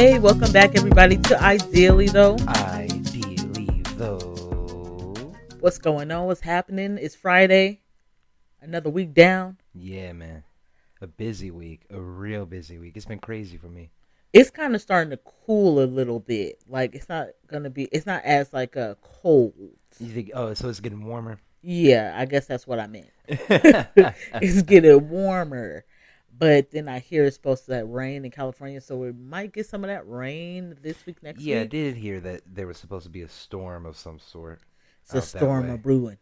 Hey, welcome back, everybody, to Ideally Though. Ideally, though. What's going on? What's happening? It's Friday. Another week down. Yeah, man. A busy week. A real busy week. It's been crazy for me. It's kind of starting to cool a little bit. Like it's not gonna be. It's not as like a cold. You think? Oh, so it's getting warmer. Yeah, I guess that's what I meant. it's getting warmer. But then I hear it's supposed to that rain in California, so we might get some of that rain this week, next week. yeah, I did hear that there was supposed to be a storm of some sort. It's a storm of brewing.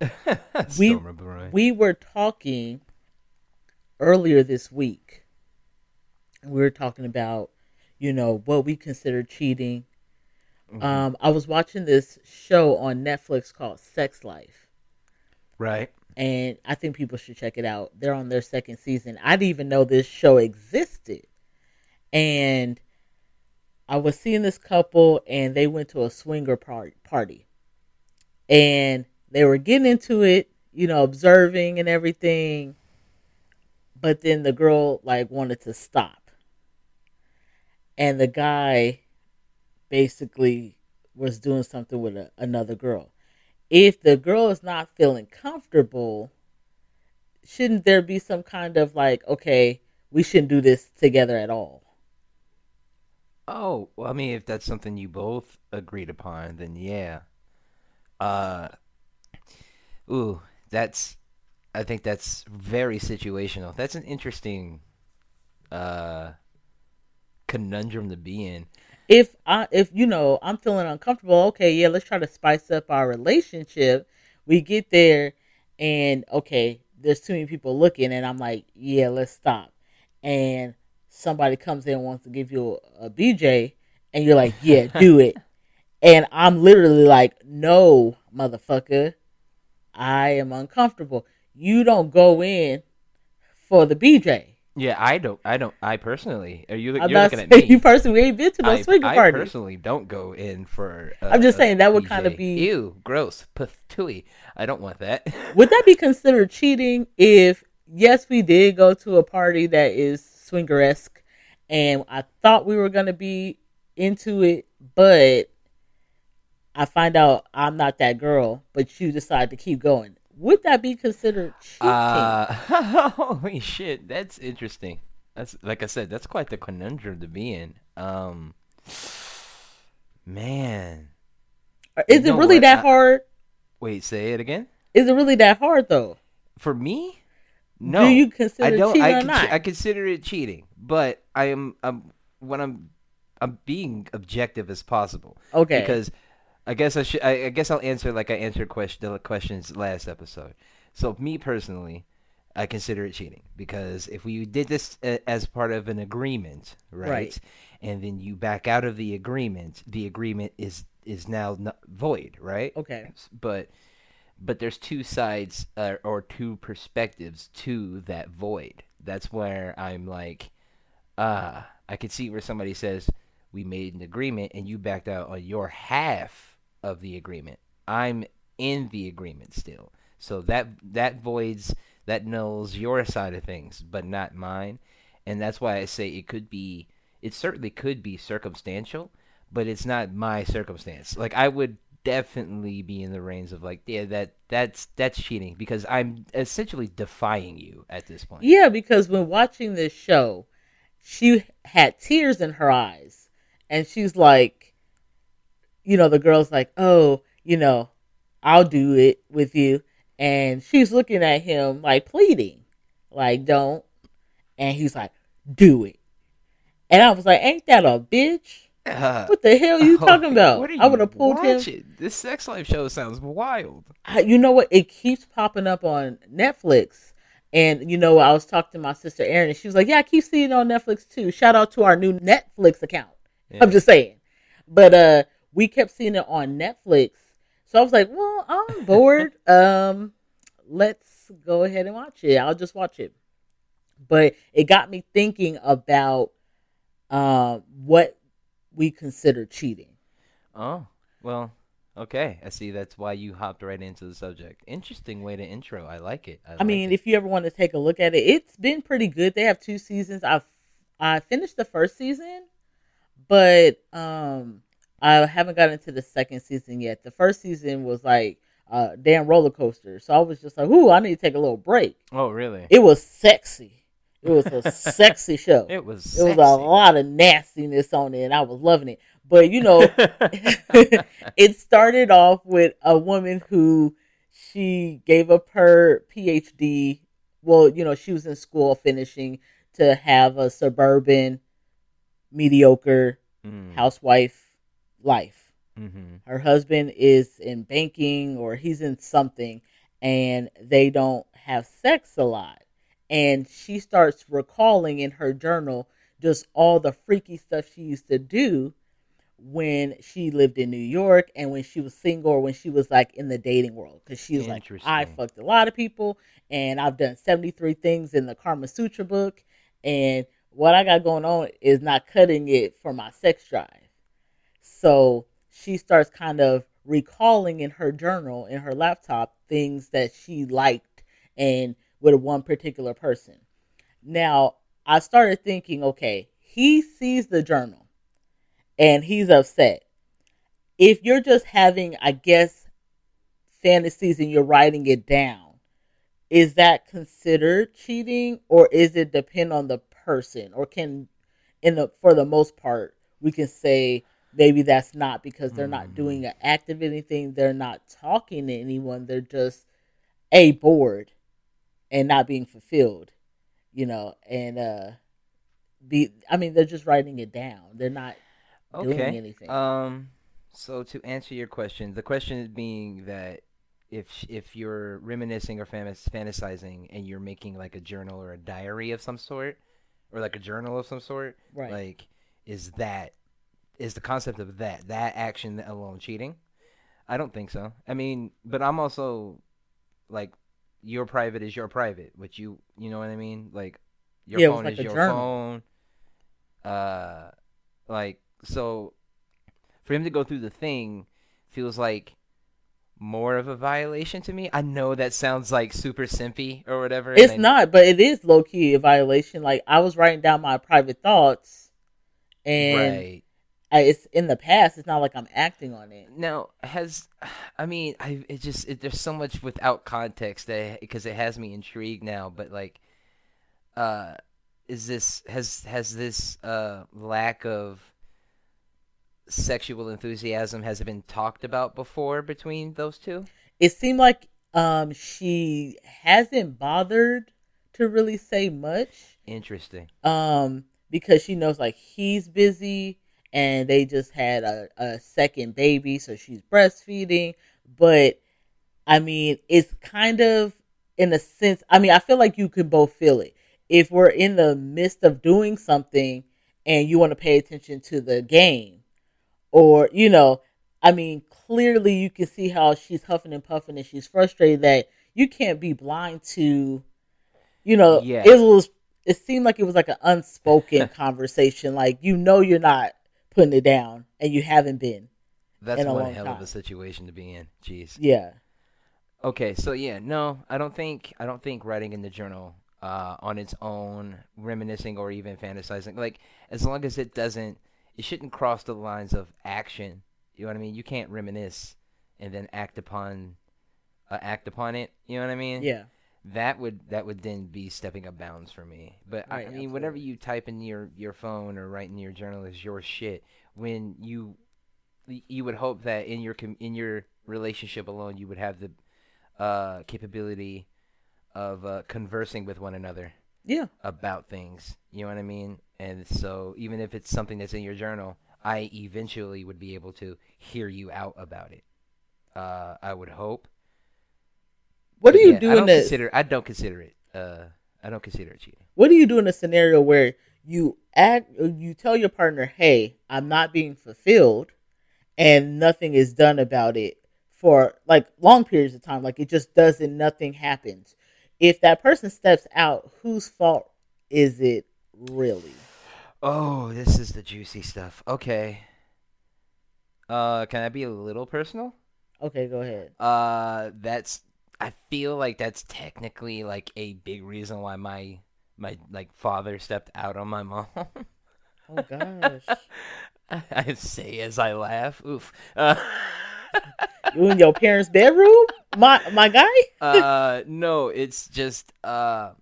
storm of brewing. We were talking earlier this week. We were talking about, you know, what we consider cheating. Mhm. Um, I was watching this show on Netflix called Sex Life, right. And I think people should check it out. They're on their second season. I didn't even know this show existed, and I was seeing this couple, and they went to a swinger party, and they were getting into it, you know, observing and everything. But then the girl like wanted to stop, and the guy basically was doing something with a, another girl. If the girl is not feeling comfortable, shouldn't there be some kind of like, okay, we shouldn't do this together at all? Oh, well, I mean, if that's something you both agreed upon, then yeah. Uh, ooh, that's, I think that's very situational. That's an interesting, uh, conundrum to be in. If I if you know I'm feeling uncomfortable, okay, yeah, let's try to spice up our relationship. We get there and okay, there's too many people looking and I'm like, yeah, let's stop. And somebody comes in and wants to give you a, a BJ and you're like, yeah, do it. And I'm literally like, no, motherfucker. I am uncomfortable. You don't go in for the BJ. Yeah, I don't, I don't, I personally, are you, I'm you're looking at me. you personally ain't been to no I, swinger I party. personally don't go in for. i I'm just saying that would kinda be- ew, gross, patooey. I don't want that. Would that be considered cheating if yes, we did go to a party that is swingeresque and I thought we were gonna be into it, but I find out I'm not that girl, but you decide to keep going. Would that be considered cheating? Uh, holy shit, that's interesting. That's like I said, that's quite the conundrum to be in. Um, man, is you it really what? that I- hard? wait, say it again. Is it really that hard though? For me, no. Do you I consider don't. cheating I, con- not? I consider it cheating, but I am. I'm when I'm. I'm being objective as possible. okay. because I guess I should. I, I guess I'll answer like I answered question the questions last episode. So me personally, I consider it cheating because if we did this a- as part of an agreement, right, Right. and then you back out of the agreement, the agreement is is now void, right? okay. But but there's two sides uh, or two perspectives to that void. That's where I'm like, ah, I can see where somebody says we made an agreement and you backed out on your half of the agreement. I'm in the agreement still, so that that voids that nulls your side of things, but not mine, and that's why I say it could be. It certainly could be circumstantial, but it's not my circumstance. Like I would definitely be in the range of like, yeah, that that's that's cheating because I'm essentially defying you at this point. Yeah, because when watching this show, she had tears in her eyes. And she's like, you know, the girl's like, oh, you know, I'll do it with you. And she's looking at him like pleading, like, don't. And he's like, do it. And I was like, ain't that a bitch? Uh, What the hell are you talking about? What are I would you have pulled him. This sex life show sounds wild. I, you know what? It keeps popping up on Netflix. And you know, I was talking to my sister Erin, and she was like, "Yeah, I keep seeing it on Netflix too." Shout out to our new Netflix account. I'm just saying, but uh, we kept seeing it on Netflix, so I was like, "Well, I'm bored. um, let's go ahead and watch it. I'll just watch it." But it got me thinking about um what we consider cheating. Oh well, okay. I see. That's why you hopped right into the subject. Interesting way to intro. I like it. I, I like mean, it. if you ever want to take a look at it, it's been pretty good. They have two seasons. I've I finished the first season, but um, I haven't gotten into the second season yet. The first season was like a damn roller coaster, so I was just like, "Ooh, I need to take a little break." Oh, really? It was sexy. It was a sexy show. It was. It was a lot of nastiness on it, and I was loving it. But you know, it started off with a woman who she gave up her PhD. Well, you know, she was in school finishing to have a suburban, mediocre Mm, housewife life. mhm. Her husband is in banking or he's in something, and they don't have sex a lot. And she starts recalling in her journal just all the freaky stuff she used to do when she lived in New York and when she was single or when she was like in the dating world. Because she's like, I fucked a lot of people and I've done 73 things in the Karma Sutra book. And what I got going on is not cutting it for my sex drive. So she starts kind of recalling in her journal, in her laptop, things that she liked and with one particular person. Now, I started thinking, okay, he sees the journal and he's upset. If you're just having, I guess, fantasies and you're writing it down, is that considered cheating or is it depend on the person or can in the for the most part we can say maybe that's not because they're not doing an active anything they're not talking to anyone they're just a bored and not being fulfilled you know and uh be i mean they're just writing it down they're not doing anything Um. So to answer your question, the question is being that if if you're reminiscing or fantasizing and you're making like a journal or a diary of some sort, or like a journal of some sort, right like is that is the concept of that that action alone cheating? I don't think so. I mean, but I'm also like your private is your private, which you you know what I mean? Like your Yeah, phone like is your journal. phone. Uh like so for him to go through the thing feels like more of a violation to me. I know that sounds like super simpy or whatever. it's I- not but it is low-key a violation like i was writing down my private thoughts and right. I, it's in the past it's not like i'm acting on it Now, has I mean, I it just it, there's so much without context that because it has me intrigued now. But like, uh, is this has has this uh lack of sexual enthusiasm has it been talked about before between those two? it seemed like um she hasn't bothered to really say much Interesting. um because she knows like he's busy and they just had a, a second baby so she's breastfeeding. But i mean it's kind of in a sense i mean i feel like you could both feel it. If we're in the midst of doing something and you want to pay attention to the game or you know i mean clearly you can see how she's huffing and puffing and she's frustrated that you can't be blind to you know Yeah. it was it seemed like it was like an unspoken conversation. Like you know you're not putting it down and you haven't been That's one hell of a situation to be in. Jeez. yeah Okay, so yeah, no, I don't think I don't think writing in the journal uh, on its own, reminiscing or even fantasizing, like as long as it doesn't, it shouldn't cross the lines of action. You know what I mean? You can't reminisce and then act upon, uh, act upon it. You know what I mean? yeah That would that would then be stepping up bounds for me. But I, I Right, mean, whatever absolutely. you type in your your phone or write in your journal is your shit. When you you would hope that in your com- in your relationship alone, you would have the uh, capability of uh, conversing with one another yeah about things. You know what I mean? And so, even if it's something that's in your journal, I eventually would be able to hear you out about it. Uh, I would hope. What do you yeah, do I in consider. I don't consider it. Uh, I don't consider it cheating. what do you do in a scenario where you act you tell your partner hey i'm not being fulfilled and nothing is done about it for like long periods of time like it just doesn't nothing happens if that person steps out whose fault is it really Oh, this is the juicy stuff. Okay. Uh, can I be a little personal? okay go ahead Uh, that's. I feel like that's technically like a big reason why my my like father stepped out on my mom. oh gosh I say as I laugh. Oof. Uh, You in your parents' bedroom, my my guy. uh, no, it's just uh,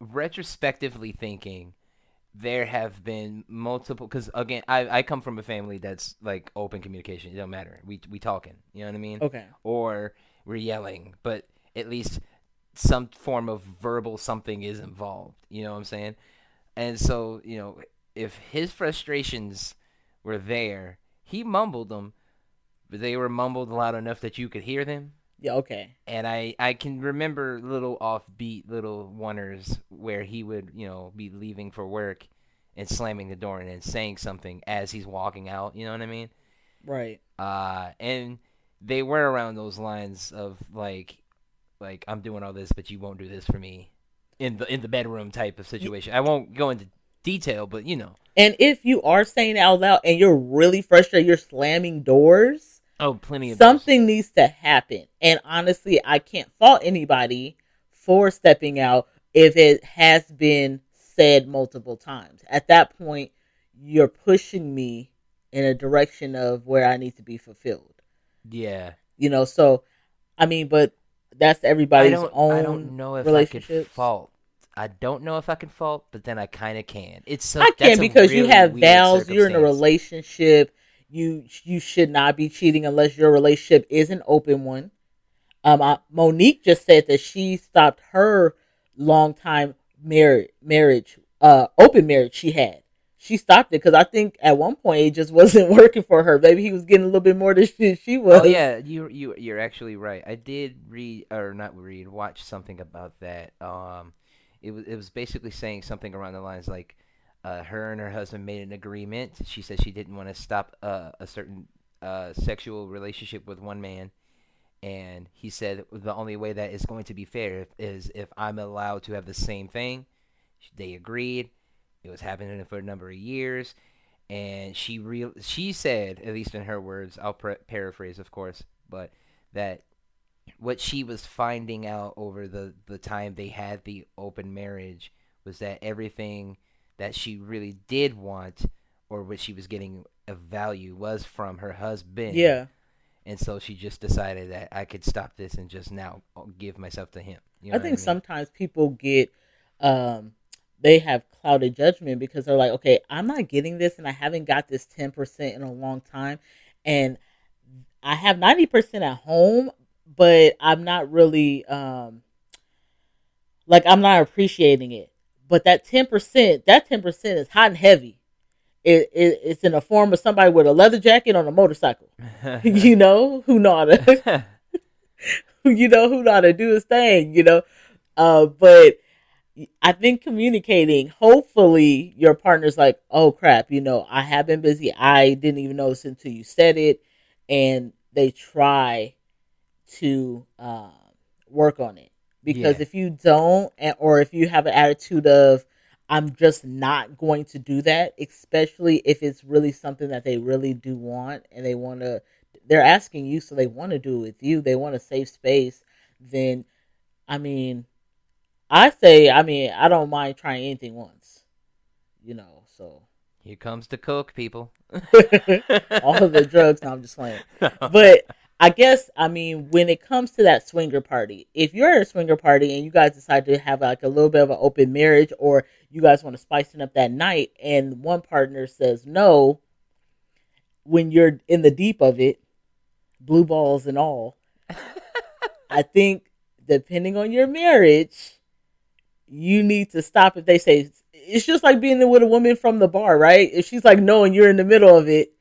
retrospectively thinking. There have been multiple because again, I, I come from a family that's like open communication. It don't matter. We we talking. You know what I mean? Okay. Or we're yelling, but at least some form of verbal something is involved. You know what I'm saying? And so you know, if his frustrations were there, he mumbled them, but they were mumbled loud enough that you could hear them Yeah. Okay. and I I can remember little offbeat little oneers where he would you know be leaving for work and slamming the door and then saying something as he's walking out. You know what I mean? Right. Uh, and they were around those lines of like like I'm doing all this, but you won't do this for me in the in the bedroom type of situation. I won't go into detail, but you know. And if you are saying it out loud and you're really frustrated, you're slamming doors. Oh, plenty of those. Something needs to happen. And honestly, I can't fault anybody for stepping out if it has been said multiple times. At that point, you're pushing me in a direction of where I need to be fulfilled. Yeah. You know, so I mean, but that's I everybody's don't own I don't know if I could fault. I don't know if I can fault, but then I kind of can. It's so, I can because you have vows. You're in a relationship. You you should not be cheating unless your relationship is an open one. Um, I, Mo'Nique just said that she stopped her long time marriage marriage uh open marriage she had. She stopped it because I think at one point it just wasn't working for her. Maybe he was getting a little bit more than she, she was. Oh yeah, you you you're actually right. I did read or not read, watch something about that. Um, it was it was basically saying something around the lines like, uh, her and her husband made an agreement. She said she didn't want to stop uh, a certain uh, sexual relationship with one man, and he said the only way that is going to be fair is if I'm allowed to have the same thing. They agreed. It was happening for a number of years and she real she said at least in her words i'll par- paraphrase of course but that what she was finding out over the the time they had the open marriage was that everything that she really did want or what she was getting of value was from her husband yeah. and so she just decided that i could stop this and just now give myself to him you know I think mean? sometimes people get um they have clouded judgment because they're like, okay, I'm not getting this and I haven't got this 10% in a long time and I have 90% at home, but I'm not really um like I'm not appreciating it. But that 10%, that 10% is hot and heavy. It, it it's in the form of somebody with a leather jacket on a motorcycle. you know, who know how to you know who know how to do his thing, you know. Uh, but I think communicating, hopefully your partner's like, oh crap, you know, I have been busy. I didn't even notice until you said it. And they try to um, work on it. Because Yeah. if you don't, and- or if you have an attitude of, I'm just not going to do that, especially if it's really something that they really do want and they want to, they're asking you, so they want to do it with you, they want a safe space, then, I mean, I say, I mean, I don't mind trying anything once, you know, so. Here comes the coke people. All of the drugs, no, I'm just playing. But I guess, I mean, when it comes to that swinger party, if you're at a swinger party and you guys decide to have like a little bit of an open marriage or you guys want to spice it up that night and one partner says no, when you're in the deep of it, blue balls and all, I think depending on your marriage, you need to stop if they say it's just like being with a woman from the bar, right? If she's like no and you're in the middle of it,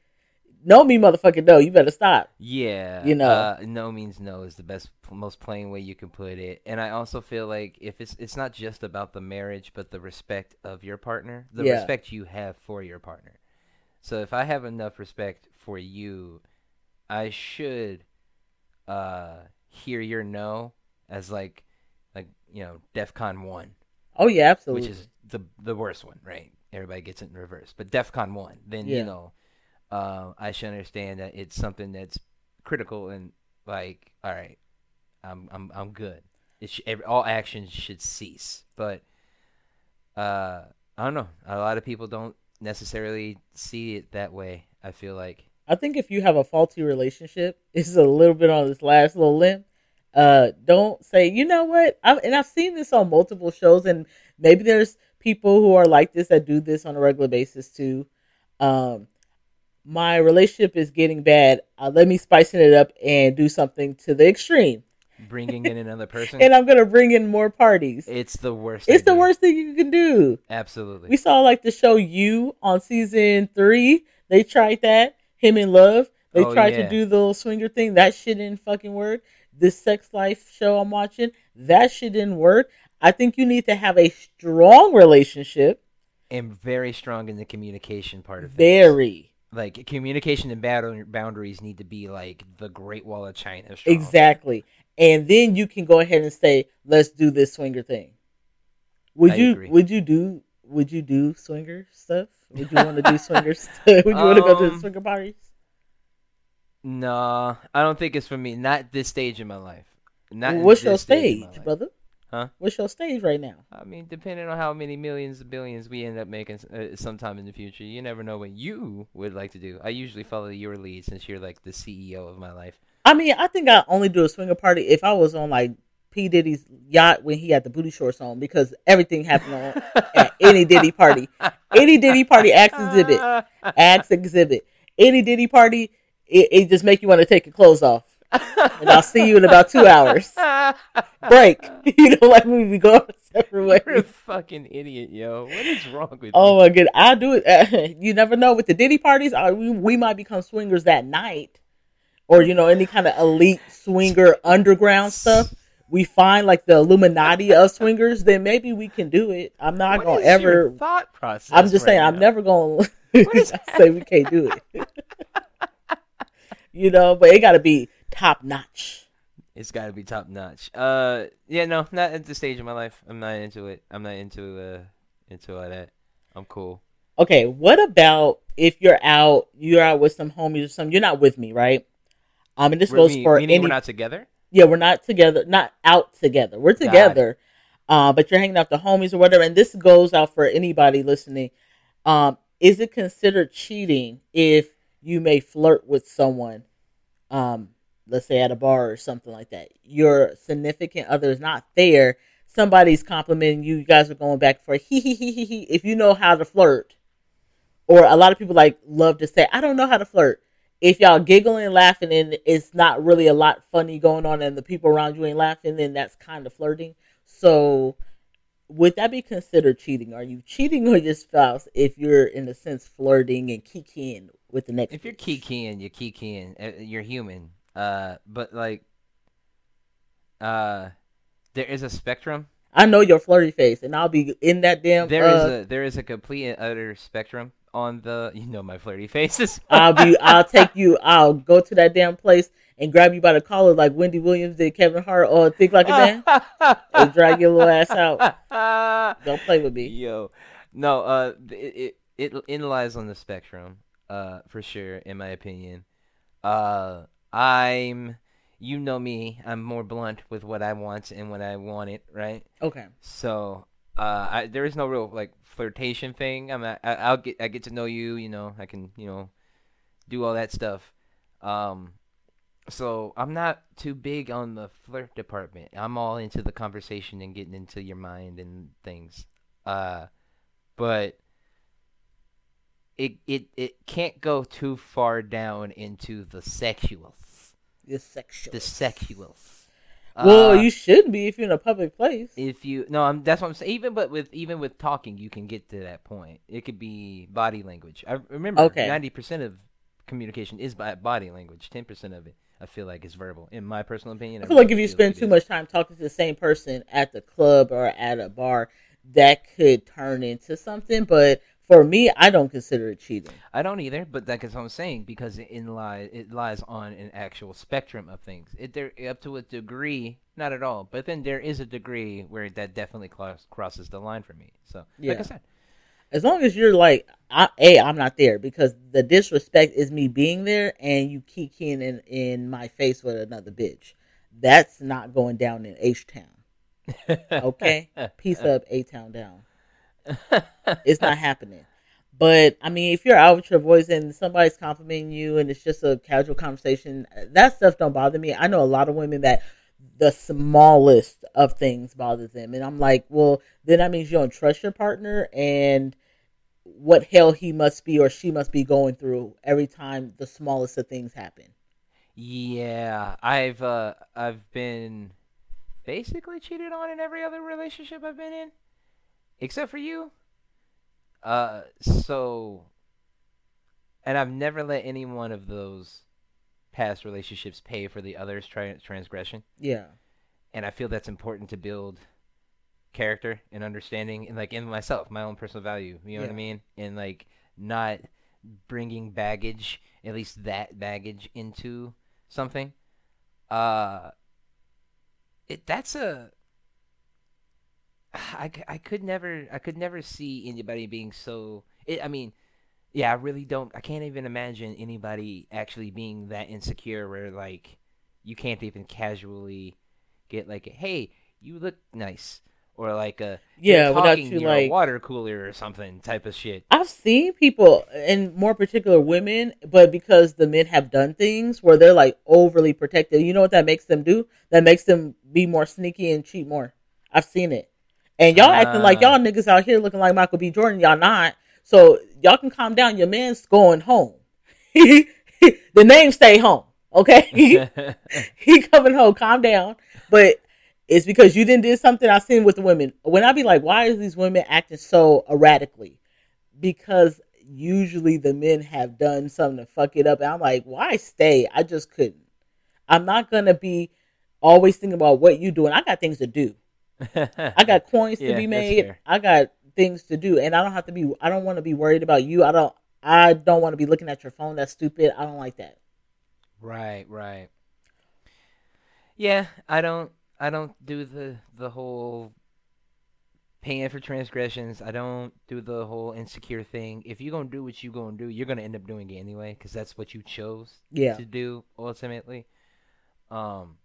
no me motherfucking no, you better stop. Yeah, You know. uh, no means no is the best, most plain way you can put it. And I also feel like if it's it's not just about the marriage, but the respect of your partner, the Yeah. respect you have for your partner. So if I have enough respect for you, I should uh, hear your no as like like you know DefCon one, Oh yeah, absolutely. which is the the worst one, right? Everybody gets it in reverse, but DefCon one, then Yeah. you know, uh, I should understand that it's something that's critical and like, all right, I'm I'm I'm good. It sh- every, all actions should cease, but uh, I don't know. A lot of people don't necessarily see it that way. I feel like I think if you have a faulty relationship, it's a little bit on this last little limb. Uh, don't say, you know what? I, and I've seen this on multiple shows, and maybe there's people who are like this that do this on a regular basis too. Um, my relationship is getting bad. Uh, let me spicing it up and do something to the extreme. bringing in another person. And I'm gonna bring in more parties. it's the worst. It's the worst thing you can do. Absolutely. We saw like the show You on season three. They tried that. Him in Love. They Oh, tried yeah. to do the little swinger thing. That shit didn't fucking work. This sex life show I'm watching. That shit didn't work. I think you need to have a strong relationship. and very strong in the communication part of things. Very. like communication and bound- boundaries need to be like the Great Wall of China. Strong. Exactly. And then you can go ahead and say, "Let's do this swinger thing." Would I you? agree. Would you do? Would you do swinger stuff? Would you want to do swinger stuff? Would you want to go to the Um, swinger parties? No, I don't think it's for me. Not this stage in my life. Not What's your stage stage, brother? Huh? What's your stage right now? I mean, depending on how many millions and billions we end up making uh, sometime in the future, you never know what you would like to do. I usually follow your lead since you're like the CEO of my life. I mean, I think I only do a swinger party if I was on like P Diddy's yacht when he had the booty shorts on, because everything happened on at any Diddy party. Any Diddy party acts exhibit, acts exhibit. Any Diddy party, it, it just make you want to take your clothes off. And I'll see you in about two hours. Break. You know, like we be going separate ways. You're a fucking idiot, yo. What is wrong with Oh you? my god, I do it. Uh, you never know with the Diddy parties. I, we we might become swingers that night, or you know any kind of elite swinger underground stuff. We find like the Illuminati of swingers, then maybe we can do it. I'm not What gonna ever. thought process. I'm just right saying, I'm never gonna say we can't do it. You know, but it got to be top notch. It's got to be top notch. Uh, yeah, no, not at this stage of my life. I'm not into it. I'm not into uh into all that. I'm cool. Okay, what about if you're out, you're out with some homies or something? You're not with me, right? Um, and this We're- goes me- for meaning any we're not together. yeah, we're not together, not out together. We're together, uh, but you're hanging out with the homies or whatever. And this goes out for anybody listening. Um, is it considered cheating if you may flirt with someone, um, let's say at a bar or something like that? Your significant other is not there. Somebody's complimenting you. You guys are going back for he he he he he. If you know how to flirt, or a lot of people like love to say, I don't know how to flirt if y'all giggling and laughing and it's not really a lot funny going on and the people around you ain't laughing, then that's kind of flirting. So would that be considered cheating? Are you cheating on your spouse if you're in a sense flirting and kikiing with the next? If you're kikiing, you're kikiing. Uh, You're human. Uh, but like, uh, there is a spectrum. I know your flirty face, and I'll be in that damn. There is uh, a there is a complete and utter spectrum on the. You know my flirty faces. I'll be. I'll take you. I'll go to that damn place and grab you by the collar like Wendy Williams did Kevin Hart or Think Like a Man and drag your little ass out. Don't play with me. Yo, no, uh, it, it it it lies on the spectrum, uh, for sure, in my opinion. Uh, I'm, you know me, I'm more blunt with what I want and when I want it, right? Okay. So, uh, I, there is no real like flirtation thing. I'm, I, I'll get, I get to know you, you know, I can, you know, do all that stuff. Um, so I'm not too big on the flirt department. I'm all into the conversation and getting into your mind and things. Uh, but it it it can't go too far down into the sexuals. You're sexual. The sexuals. Well, Uh, you should be if you're in a public place. if you no, I'm, that's what I'm saying. Even but with even with talking, you can get to that point. It could be body language. I remember Okay. ninety percent of communication is by body language. Ten percent of it, I feel like, is verbal. In my personal opinion, I feel like if you spend it too much time talking to the same person at the club or at a bar, that could turn into something. But for me, I don't consider it cheating. I don't either, but that's what I'm saying because it in lie it lies on an actual spectrum of things. It there up to a degree, not at all, but then there is a degree where that definitely cross, crosses the line for me. So, like Yeah. I said, As long as you're like, I, a, I'm not there because the disrespect is me being there, and you kikiing in in my face with another bitch. That's not going down in H Town. Okay, peace up A Town down. It's not happening. But I mean, if you're out with your boys and somebody's complimenting you and it's just a casual conversation, that stuff don't bother me. I know a lot of women that the smallest of things bothers them, and I'm like, well, then that means you don't trust your partner and what hell he must be or she must be going through every time the smallest of things happen. Yeah, I've uh I've been basically cheated on in every other relationship I've been in, except for you. Uh, so, and I've never let any one of those past relationships pay for the other's tra- transgression. Yeah, and I feel that's important to build character and understanding, and like in myself, my own personal value. You know Yeah. what I mean? And like not bringing baggage, at least that baggage, into something. Uh, it that's a. I, I could never I could never see anybody being so it, I mean yeah I really don't I can't even imagine anybody actually being that insecure where like you can't even casually get like a, hey you look nice or like a yeah. Without talking you like, water cooler or something type of shit I've seen people, and more particular women, but because the men have done things where they're like overly protective. You know what that makes them do? That makes them be more sneaky and cheat more. I've seen it, and y'all acting like y'all niggas out here looking like Michael B. Jordan. Y'all not. So y'all can calm down. Your man's going home. the name stay home. Okay. he coming home. Calm down. But it's because you didn't did something I seen with the women. When I be like, why is these women acting so erratically? Because usually the men have done something to fuck it up. And I'm like, why stay? I just couldn't. I'm not gonna be always thinking about what you doing. I got things to do. I got coins to Yeah, be made. I got things to do, and I don't have to be. I don't want to be worried about you. I don't. I don't want to be looking at your phone. That's stupid. I don't like that. Right, right. Yeah, I don't I don't do the the whole paying for transgressions. I don't do the whole insecure thing. If you're going to do what you're going to do, you're going to end up doing it anyway cuz that's what you chose Yeah. to do ultimately. Um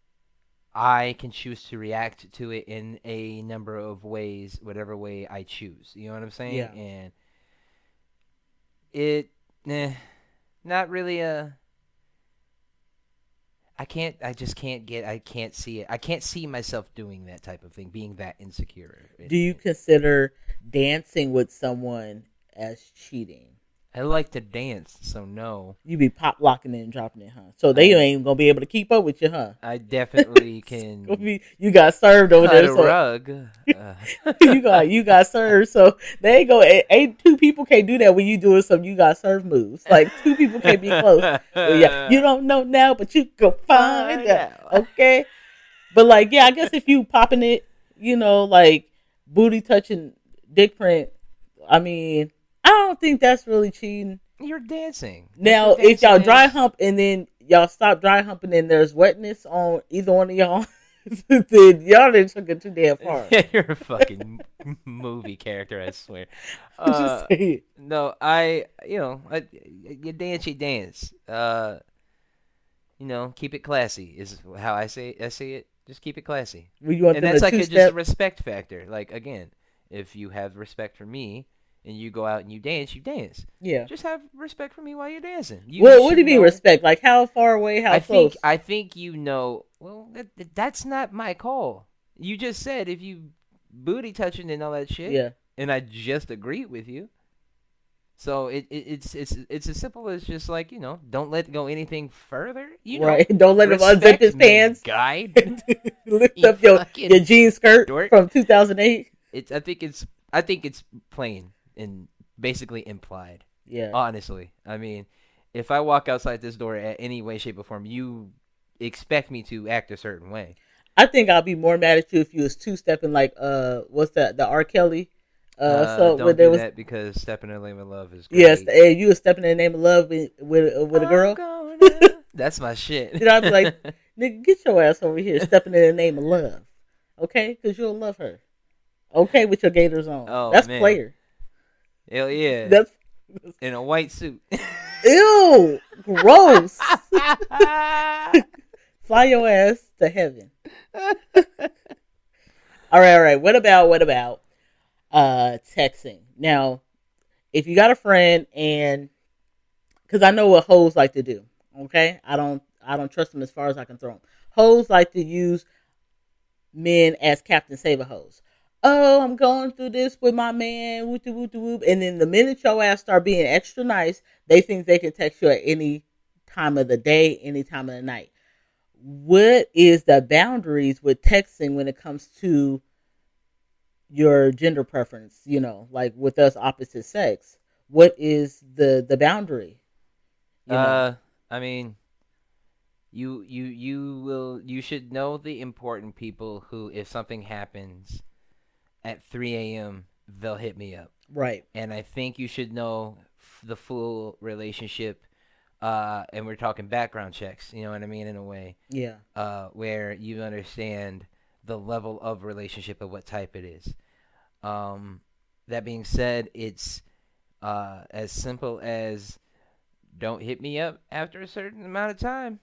I can choose to react to it in a number of ways, whatever way I choose. You know what I'm saying? Yeah. And it, eh, not really a. I can't. I just can't get. I can't see it. I can't see myself doing that type of thing, being that insecure. Do you consider dancing with someone as cheating? I like to dance, so no. You be pop locking it and dropping it, huh? So they ain't gonna be able to keep up with you, huh? I definitely can. Be- you got served over there, a so rug. Uh, you got you got served. So they ain't go. Ain't two people can't do that when you doing some you got served moves. Like two people can't be close. Yeah, you don't know now, but you go find out. Okay, but like, yeah, I guess if you popping it, you know, like booty touching, dick print. I mean, I don't think that's really cheating. You're dancing. That's Now, what if y'all dry hump and then y'all stop dry humping and there's wetness on either one of y'all, then y'all didn't took it too damn far. Yeah, you're a fucking movie character, I swear. Uh, no, I, you know, I, you dance, you dance. Uh, you know, keep it classy is how I say I say it. Just keep it classy, When you want and that's like a, just a respect factor. Like again, if you have respect for me and you go out and you dance, you dance. Yeah. Just have respect for me while you're dancing. You well, what do you mean respect? Like how far away? How I close? think I think you know. Well, that, that- that's not my call. You just said if you booty touching and all that shit. yeah. and I just agreed with you. So it, it it's it's it's as simple as just like you know, don't let go anything further. You know, right. Don't let him unzip his pants. guy. Lift You up your your jean skirt dork. from 2008. it's I think it's I think it's plain and basically implied. Yeah. Honestly, I mean, if I walk outside this door at any way, shape, or form, you expect me to act a certain way. I think I'll be more mad at you if you was two stepping like uh what's that the R Kelly uh, so don't when do was that because stepping in the name of love is great. yes and you were stepping in the name of love with with, with a girl That's my shit. You know, I'd be like, nigga get your ass over here stepping in the name of love okay because you'll love her okay with your gators on Oh, that's man. player Hell yeah. that's in a white suit. ew gross fly your ass to heaven all right all right what about what about uh texting now if you got a friend and because I know what hoes like to do. Okay, I don't I don't trust them as far as I can throw them. Hoes like to use men as Captain Save a hose. Oh, I'm going through this with my man, whoop whoop whoop. And then the minute your ass start being extra nice, they think they can text you at any time of the day, any time of the night. What is the boundaries with texting when it comes to your gender preference? You know, like with us opposite sex, what is the the boundary? You know? Uh, I mean, you you you will you should know the important people who, if something happens at 3 a.m., they'll hit me up. Right. And I think you should know f- the full relationship. Uh, and we're talking background checks, you know what I mean, in a way. Yeah. Uh, where you understand the level of relationship of what type it is. Um, that being said, it's uh, as simple as don't hit me up after a certain amount of time.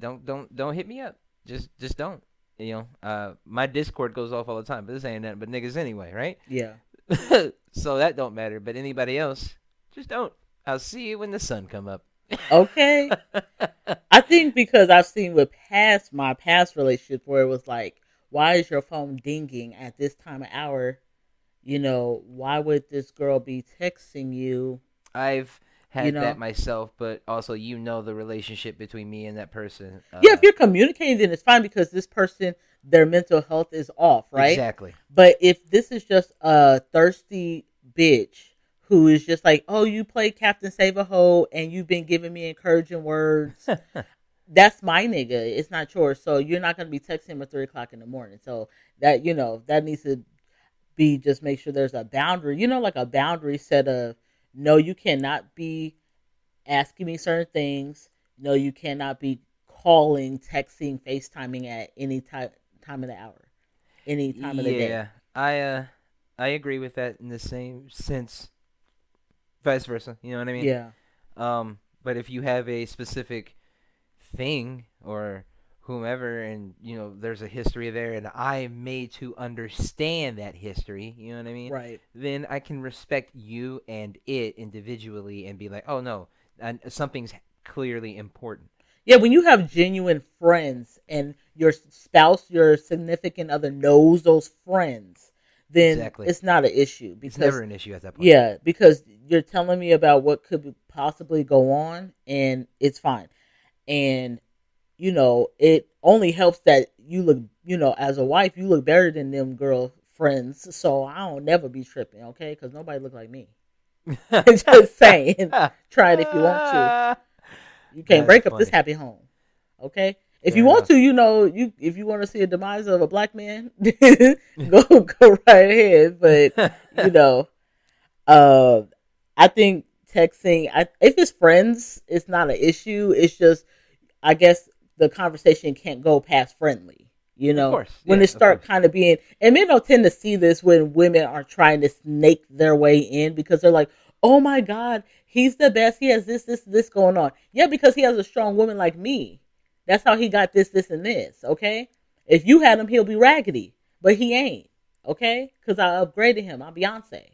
Don't don't don't hit me up. Just just don't. You know, uh, my Discord goes off all the time, but this ain't nothing but niggas anyway, right? Yeah. so that don't matter. But anybody else, just don't. I'll see you when the sun come up. okay. I think because I've seen with past my past relationships where it was like, why is your phone dinging at this time of hour? You know, why would this girl be texting you? I've had you know? that myself, but also you know the relationship between me and that person. Uh, yeah, if you're communicating, then it's fine because this person, their mental health is off, right? Exactly. But if this is just a thirsty bitch who is just like, oh, you play Captain Save a Hoe and you've been giving me encouraging words. that's my nigga. It's not yours. So you're not going to be texting him at three o'clock in the morning. So that, you know, that needs to be just make sure there's a boundary, you know, like a boundary set of no, you cannot be asking me certain things. No, you cannot be calling, texting, FaceTiming at any time time of the hour, any time of the day. Yeah, I uh, I agree with that in the same sense. Vice versa, you know what I mean? Yeah. Um, but if you have a specific thing or whomever and you know there's a history there and i'm made to understand that history you know what i mean? Right. Then i can respect you and it individually and be like oh no and something's clearly important. Yeah when you have genuine friends and your spouse your significant other knows those friends then exactly. it's not an issue because it's never an issue at that point. Yeah because you're telling me about what could possibly go on and it's fine. And you know, it only helps that you look, you know, as a wife, you look better than them girlfriends. So I don't never be tripping, okay? Because nobody look like me. Just saying. Try it if you want to. You can't That's break funny. up this happy home, okay? If you want to, you know, you if you want to see a demise of a black man, go go right ahead. But you know, uh, I think texting, I, if it's friends, it's not an issue. It's just, I guess the conversation can't go past friendly. You know, course, when yes, it start kind of being, and men don't tend to see this when women are trying to snake their way in because they're like, "Oh my God, he's the best. He has this, this, this going on." Yeah, because he has a strong woman like me. That's how he got this, this, and this. Okay, if you had him, he'll be raggedy, but he ain't. Okay, because I upgraded him. I'm Beyonce.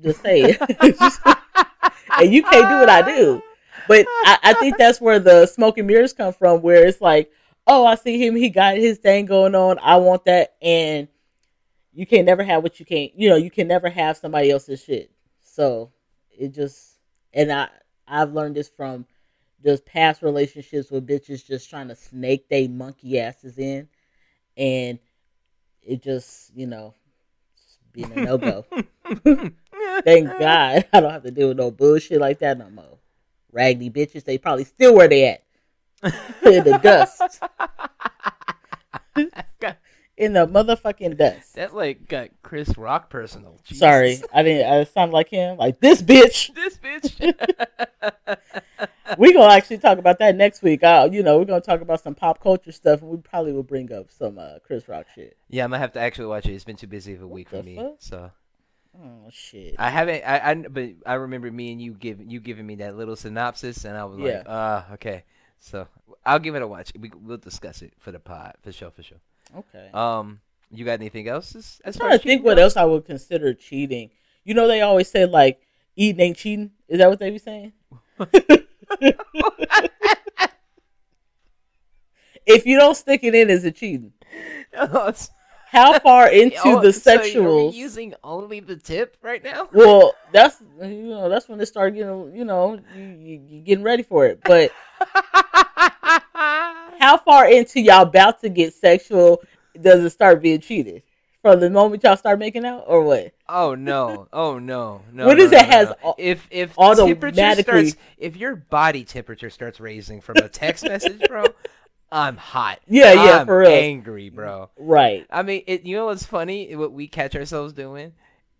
Just say it, and you can't do what I do. But I, I think that's where the smoke and mirrors come from, where it's like, oh, I see him, he got his thing going on, I want that, and you can't never have what you can't, you know, you can never have somebody else's shit. So it just, and I, I've learned this from just past relationships with bitches just trying to snake they monkey asses in, and it just, you know, being a no go. Thank God I don't have to deal with no bullshit like that no more raggedy bitches. They probably still where they at in the dust. in the motherfucking dust. That like got Chris Rock personal. Jesus. Sorry, I didn't. I sound like him. Like this bitch. This bitch. we gonna actually talk about that next week. Uh, you know, we're gonna talk about some pop culture stuff, and we probably will bring up some uh, Chris Rock shit. Yeah, I'm gonna have to actually watch it. It's been too busy of a week for me, fuck? so Oh shit! I haven't. I, I but I remember me and you giving you giving me that little synopsis, and I was yeah. like, ah, uh, okay. So I'll give it a watch. We, will discuss it for the pod for sure, for sure. Okay. Um, you got anything else? As, as far as I think what else I would consider cheating. You know, they always say like eating ain't cheating. Is that what they be saying? if you don't stick it in, is it cheating? How far into Oh, the so we sexuals? using only the tip right now? well, that's you know that's when they start getting you know you, you, you getting ready for it. But how far into y'all about to get sexual does it start being cheated? From the moment y'all start making out, or what? Oh no! Oh no! No. What no, is no, it no, has no. if if temperature automatically- starts, if your body temperature starts raising from a text message, bro, I'm hot. Yeah, yeah, I'm for real. Angry, bro. Right. I mean, it. You know what's funny? What we catch ourselves doing.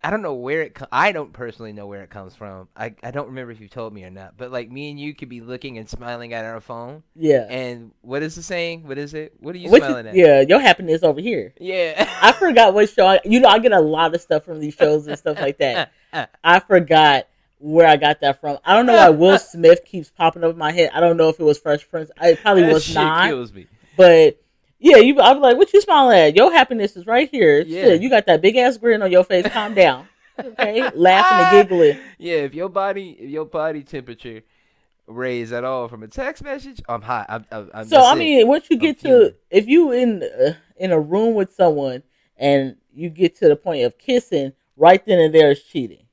I don't know where it. Co- I don't personally know where it comes from. I I don't remember if you told me or not. But like me and you could be looking and smiling at our phone. Yeah. And what is the saying? What is it? What are you What you- smiling at? yeah, your happiness over here. Yeah. I forgot what show. I, you know, I get a lot of stuff from these shows and stuff like that. I forgot where I got that from. I don't know why Will Smith keeps popping up in my head. I don't know if it was Fresh Prince. It probably that was not. kills me. But yeah, you. I'm like, what you smiling at? Your happiness is right here. Yeah. Shit, you got that big ass grin on your face. Calm down. Okay, laughing and giggling. Yeah, if your body if your body temperature raise at all from a text message, I'm hot. I'm, I'm, I'm So I it. mean, once you I'm get to fuming. if you in uh, in a room with someone and you get to the point of kissing, right then and there is cheating.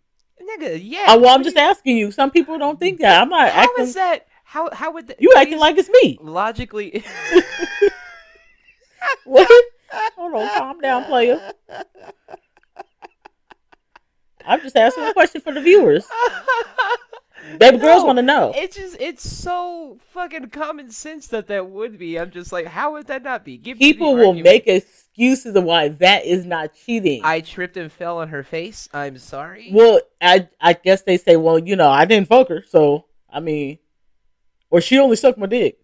Nigga, yeah. Uh, well, I'm just asking you. Some people don't think that. I'm not How acting. is that? How how would that, You acting like it's me. logically? What? Hold on, calm down, player. I'm just asking a question for the viewers. Baby girls want to know. It's just it's so fucking common sense that that would be. I'm just like, how would that not be? Give me People will argument. make excuses of why that is not cheating. I tripped and fell on her face. I'm sorry. well, I I guess they say, well, you know, I didn't fuck her, so I mean, or she only sucked my dick.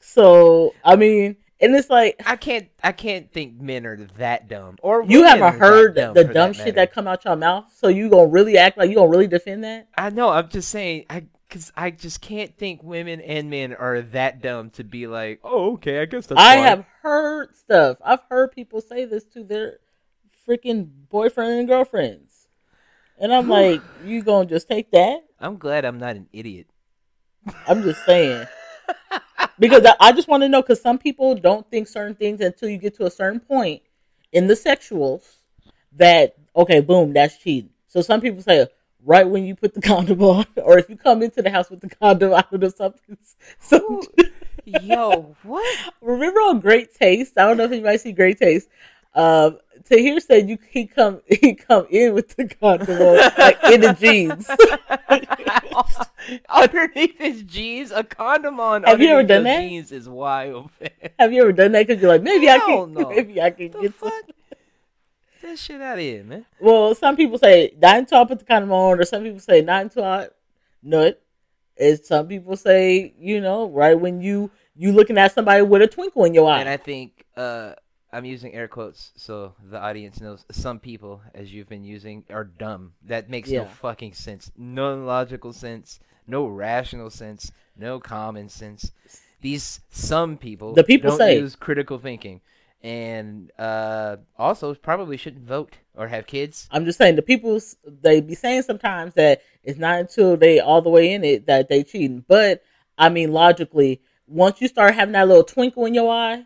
So I mean, and it's like I can't I can't think men are that dumb. Or you haven't heard dumb, the dumb that shit matter. that come out your mouth. So you gonna really act like you gonna really defend that? I know. I'm just saying. I because I just can't think women and men are that dumb to be like, oh, okay, I guess that's. I fine." have heard stuff. I've heard people say this to their freaking boyfriend and girlfriends. And I'm like, you gonna just take that? I'm glad I'm not an idiot. I'm just saying. because I, I just want to know because some people don't think certain things until you get to a certain point in the sexuals that okay, boom, that's cheating. So some people say right when you put the condom on, or if you come into the house with the condom out or something. So Yo, what? remember on Great Taste? I don't know if anybody see Great Taste. Um, Tahir said you he come he come in with the condom like in the jeans. underneath his jeans, a condom on. Have you ever done that? Jeans is wild, man. Have you ever done that? Because you're like maybe I Hell can no. maybe I can The get some. fuck? Get that shit out of here, man. Well, some people say not until I put the condom on, or some people say not until I nut. And some people say, you know, right when you you looking at somebody with a twinkle in your eye. And I think uh, I'm using air quotes so the audience knows. Some people, as you've been using, are dumb. That makes no fucking sense. No logical sense. No rational sense. No common sense. These some people, The people don't say- use critical thinking, and uh, also probably shouldn't vote or have kids. I'm just saying the people they be saying sometimes that it's not until they all the way in it that they cheating. But I mean, logically, once you start having that little twinkle in your eye,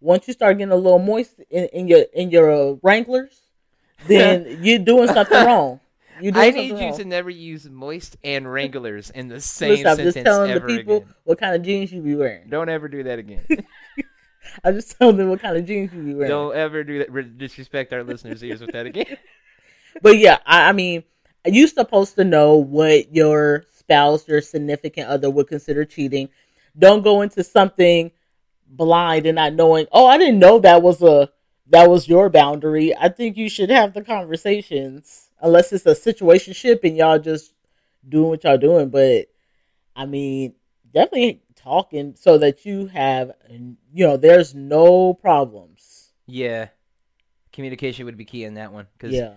once you start getting a little moist in, in your in your uh, Wranglers, then you're doing something wrong. You're doing I need you wrong. to never use moist and Wranglers in the same Listen, I'm sentence just telling the people again. what kind of jeans you be wearing. Don't ever do that again. I'm just telling them what kind of jeans you be wearing. Don't ever do that. Disrespect our listeners' ears with that again. But yeah, I, I mean, you're supposed to know what your spouse, your significant other would consider cheating. Don't go into something blind and not knowing. Oh, I didn't know that was a that was your boundary. I think you should have the conversations, unless it's a situation ship and y'all just doing what y'all doing. But I mean, definitely talking so that you have, you know, there's no problems. Yeah, communication would be key in that one because Yeah.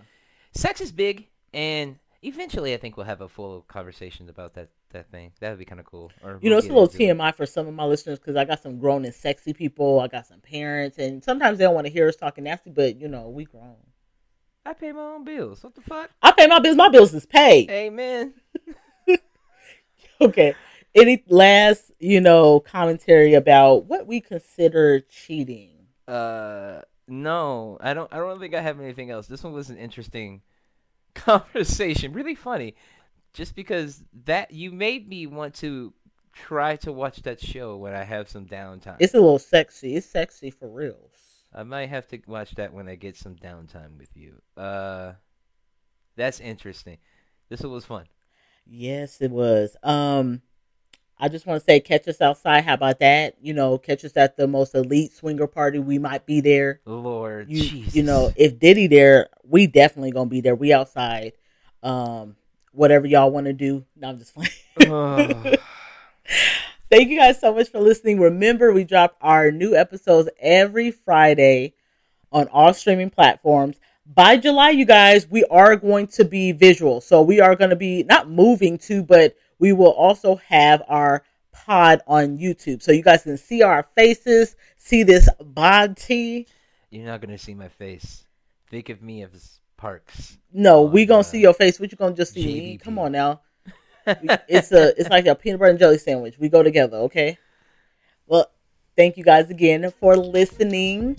sex is big, and eventually, I think we'll have a full conversation about that that thing. That would be kind of cool. Or You know, it's a little into it. TMI for some of my listeners because I got some grown and sexy people. I got some parents, and sometimes they don't want to hear us talking nasty, but you know, we grown. I pay my own bills. What the fuck? I pay my bills. My bills is paid. Amen. Okay. Any last, you know, commentary about what we consider cheating? Uh, no, I don't. I don't think I have anything else. This one was an interesting conversation. Really funny, just because that you made me want to try to watch that show when I have some downtime. It's a little sexy. It's sexy for reals. I might have to watch that when I get some downtime with you. Uh, that's interesting. This was fun. Yes, it was. Um, I just want to say, catch us outside. How about that? You know, catch us at the most elite swinger party. We might be there. Lord, You, Jesus. you know, if Diddy there, we definitely gonna be there. We outside. Um, whatever y'all want to do. No, I'm just playing. Ugh. Thank you guys so much for listening. Remember, we drop our new episodes every Friday on all streaming platforms. By July, you guys, we are going to be visual. So we are going to be not moving to, but we will also have our pod on YouTube. So you guys can see our faces, see this body. You're not gonna see my face. Think of me as Parks. No, Oh, we gonna see your face. What you gonna just see me? Come on now. it's a it's like a peanut butter and jelly sandwich. We go together, okay? Well, thank you guys again for listening.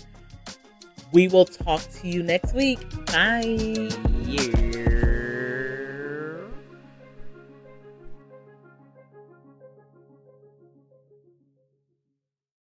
We will talk to you next week. Bye. yeah.